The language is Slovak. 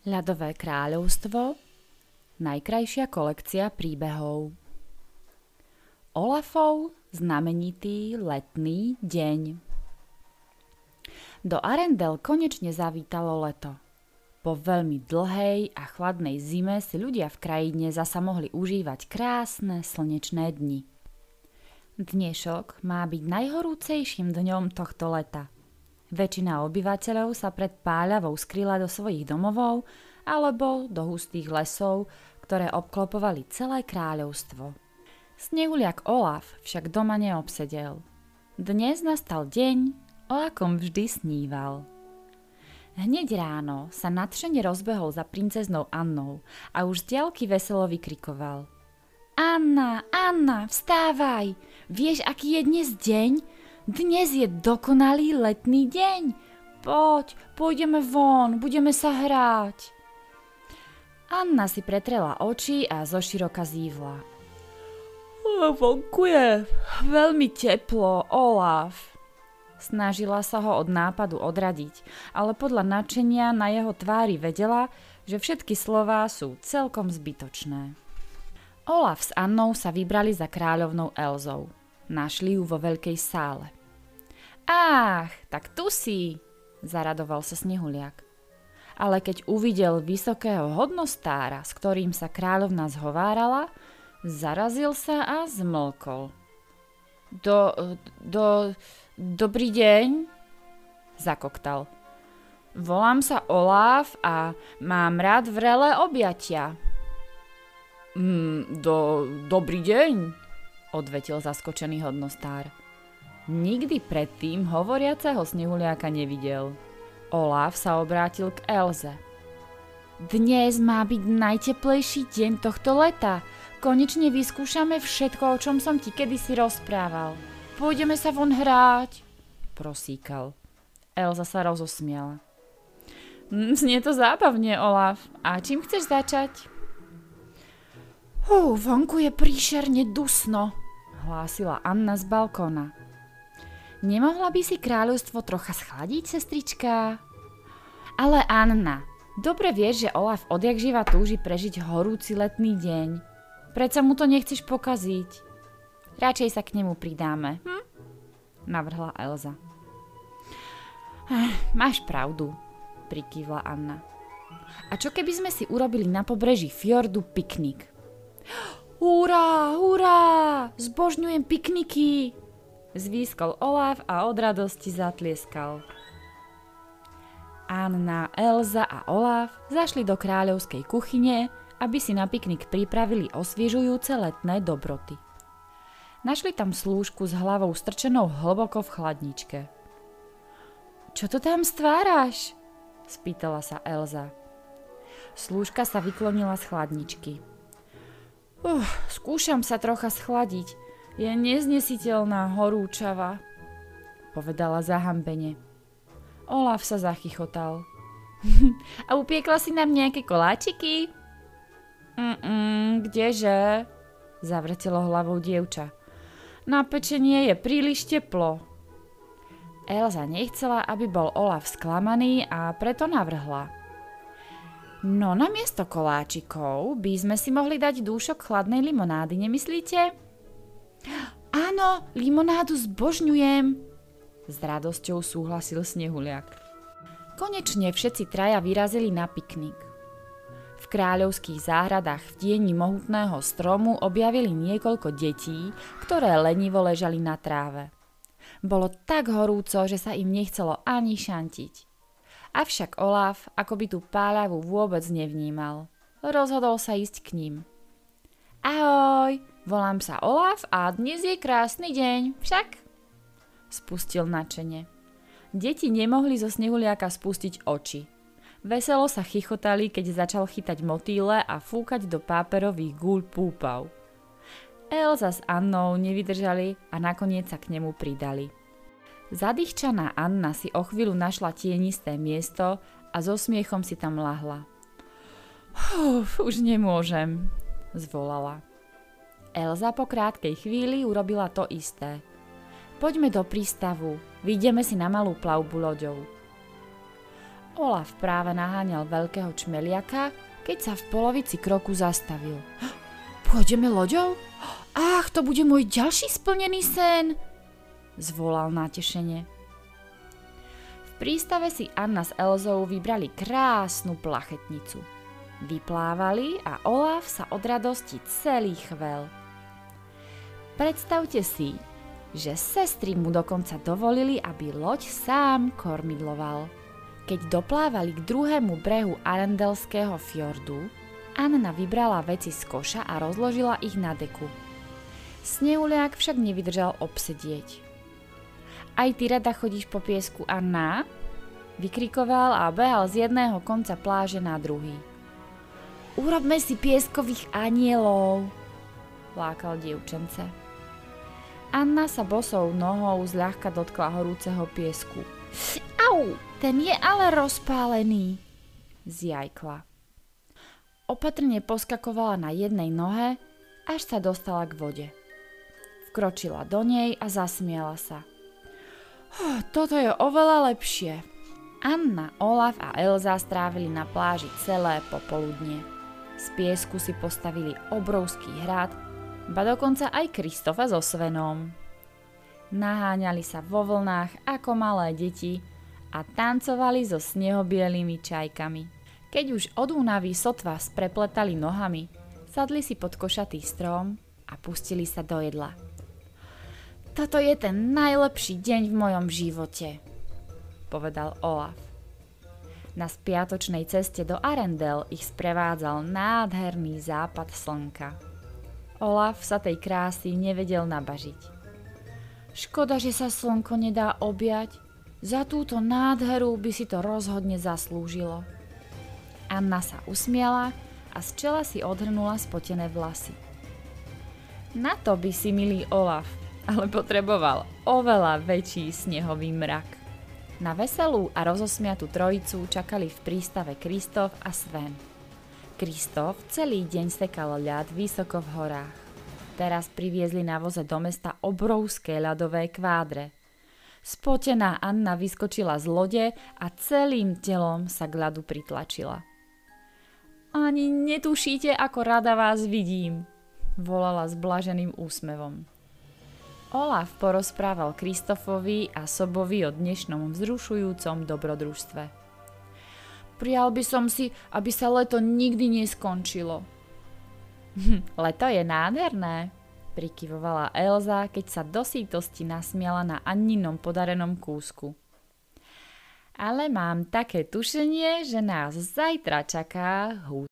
Ľadové kráľovstvo Najkrajšia kolekcia príbehov Olafov znamenitý letný deň Do Arendel konečne zavítalo leto. Po veľmi dlhej a chladnej zime si ľudia v krajine zasa mohli užívať krásne slnečné dni. Dnešok má byť najhorúcejším dňom tohto leta – Väčšina obyvateľov sa pred páľavou skryla do svojich domovov alebo do hustých lesov, ktoré obklopovali celé kráľovstvo. Snehuliak Olaf však doma neobsedel. Dnes nastal deň, o akom vždy sníval. Hneď ráno sa nadšene rozbehol za princeznou Annou a už z diaľky veselo vykrikoval. Anna, Anna, vstávaj! Vieš, aký je dnes deň? Dnes je dokonalý letný deň. Poď, pôjdeme von, budeme sa hrať. Anna si pretrela oči a zoširoka zívla. Vonku je veľmi teplo, Olaf. Snažila sa ho od nápadu odradiť, ale podľa nadšenia na jeho tvári vedela, že všetky slová sú celkom zbytočné. Olaf s Annou sa vybrali za kráľovnou Elzou. Našli ju vo veľkej sále. Ach, tak tu si, zaradoval sa Snehuliak. Ale keď uvidel vysokého hodnostára, s ktorým sa kráľovna zhovárala, zarazil sa a zmlkol. Do, do, dobrý deň, zakoktal. Volám sa Olaf a mám rád vrelé objatia. Mm, do, dobrý deň, odvetil zaskočený hodnostár. Nikdy predtým hovoriaceho snehuliaka nevidel. Olaf sa obrátil k Elze. Dnes má byť najteplejší deň tohto leta. Konečne vyskúšame všetko, o čom som ti kedysi rozprával. Pôjdeme sa von hrať, prosíkal. Elza sa rozosmiala. Mm, znie to zábavne, Olaf. A čím chceš začať? Hú, vonku je príšerne dusno, hlásila Anna z balkóna. Nemohla by si kráľovstvo trocha schladiť, sestrička? Ale Anna, dobre vieš, že Olaf odjak živa túži prežiť horúci letný deň. Prečo mu to nechceš pokaziť? Radšej sa k nemu pridáme, hm? Navrhla Elza. Máš pravdu, prikývla Anna. A čo keby sme si urobili na pobreží fjordu piknik? Hurá, hurá, zbožňujem pikniky, Zvýskol Olaf a od radosti zatlieskal. Anna, Elza a Olaf zašli do kráľovskej kuchyne, aby si na piknik pripravili osviežujúce letné dobroty. Našli tam slúžku s hlavou strčenou hlboko v chladničke. Čo to tam stváraš? spýtala sa Elza. Slúžka sa vyklonila z chladničky. Uh, skúšam sa trocha schladiť, je neznesiteľná horúčava, povedala zahambene. Olaf sa zachychotal. A upiekla si nám nejaké koláčiky? Mm, kdeže? Zavrtelo hlavou dievča. Na pečenie je príliš teplo. Elza nechcela, aby bol Olaf sklamaný a preto navrhla. No namiesto koláčikov by sme si mohli dať dúšok chladnej limonády, nemyslíte? Áno, limonádu zbožňujem, s radosťou súhlasil Snehuliak. Konečne všetci traja vyrazili na piknik. V kráľovských záhradách v tieni mohutného stromu objavili niekoľko detí, ktoré lenivo ležali na tráve. Bolo tak horúco, že sa im nechcelo ani šantiť. Avšak Olaf by tú páľavu vôbec nevnímal. Rozhodol sa ísť k ním. Ahoj, Volám sa Olaf a dnes je krásny deň, však? Spustil načene. Deti nemohli zo snehuliaka spustiť oči. Veselo sa chichotali, keď začal chytať motýle a fúkať do páperových gúľ púpav. Elza s Annou nevydržali a nakoniec sa k nemu pridali. Zadýchčaná Anna si o chvíľu našla tienisté miesto a so smiechom si tam lahla. Uf, už nemôžem, zvolala. Elza po krátkej chvíli urobila to isté. Poďme do prístavu, vyjdeme si na malú plavbu loďou. Olaf práve naháňal veľkého čmeliaka, keď sa v polovici kroku zastavil. Pôjdeme loďou? Ach, to bude môj ďalší splnený sen! Zvolal natešenie. V prístave si Anna s Elzou vybrali krásnu plachetnicu. Vyplávali a Olaf sa od radosti celý chvel. Predstavte si, že sestry mu dokonca dovolili, aby loď sám kormidloval. Keď doplávali k druhému brehu Arendelského fjordu, Anna vybrala veci z koša a rozložila ich na deku. Sneuliak však nevydržal obsedieť. Aj ty rada chodíš po piesku, Anna? Vykrikoval a behal z jedného konca pláže na druhý. Urobme si pieskových anielov, lákal dievčence. Anna sa bosou nohou zľahka dotkla horúceho piesku. Au, ten je ale rozpálený, zjajkla. Opatrne poskakovala na jednej nohe, až sa dostala k vode. Vkročila do nej a zasmiela sa. Oh, toto je oveľa lepšie. Anna, Olaf a Elza strávili na pláži celé popoludne. Z piesku si postavili obrovský hrad, ba dokonca aj Kristofa so Svenom. Naháňali sa vo vlnách ako malé deti a tancovali so snehobielými čajkami. Keď už od únavy sotva sprepletali nohami, sadli si pod košatý strom a pustili sa do jedla. Toto je ten najlepší deň v mojom živote, povedal Olaf. Na spiatočnej ceste do Arendel ich sprevádzal nádherný západ slnka. Olaf sa tej krásy nevedel nabažiť. Škoda, že sa slnko nedá objať. Za túto nádheru by si to rozhodne zaslúžilo. Anna sa usmiala a z čela si odhrnula spotené vlasy. Na to by si, milý Olaf, ale potreboval oveľa väčší snehový mrak. Na veselú a rozosmiatú trojicu čakali v prístave Kristof a Sven. Kristof celý deň sekal ľad vysoko v horách. Teraz priviezli na voze do mesta obrovské ľadové kvádre. Spotená Anna vyskočila z lode a celým telom sa k ľadu pritlačila. Ani netušíte, ako rada vás vidím, volala s blaženým úsmevom. Olaf porozprával Kristofovi a Sobovi o dnešnom vzrušujúcom dobrodružstve. Prijal by som si, aby sa leto nikdy neskončilo. leto je nádherné, prikyvovala Elza, keď sa do sítosti nasmiala na Anninom podarenom kúsku. Ale mám také tušenie, že nás zajtra čaká hud.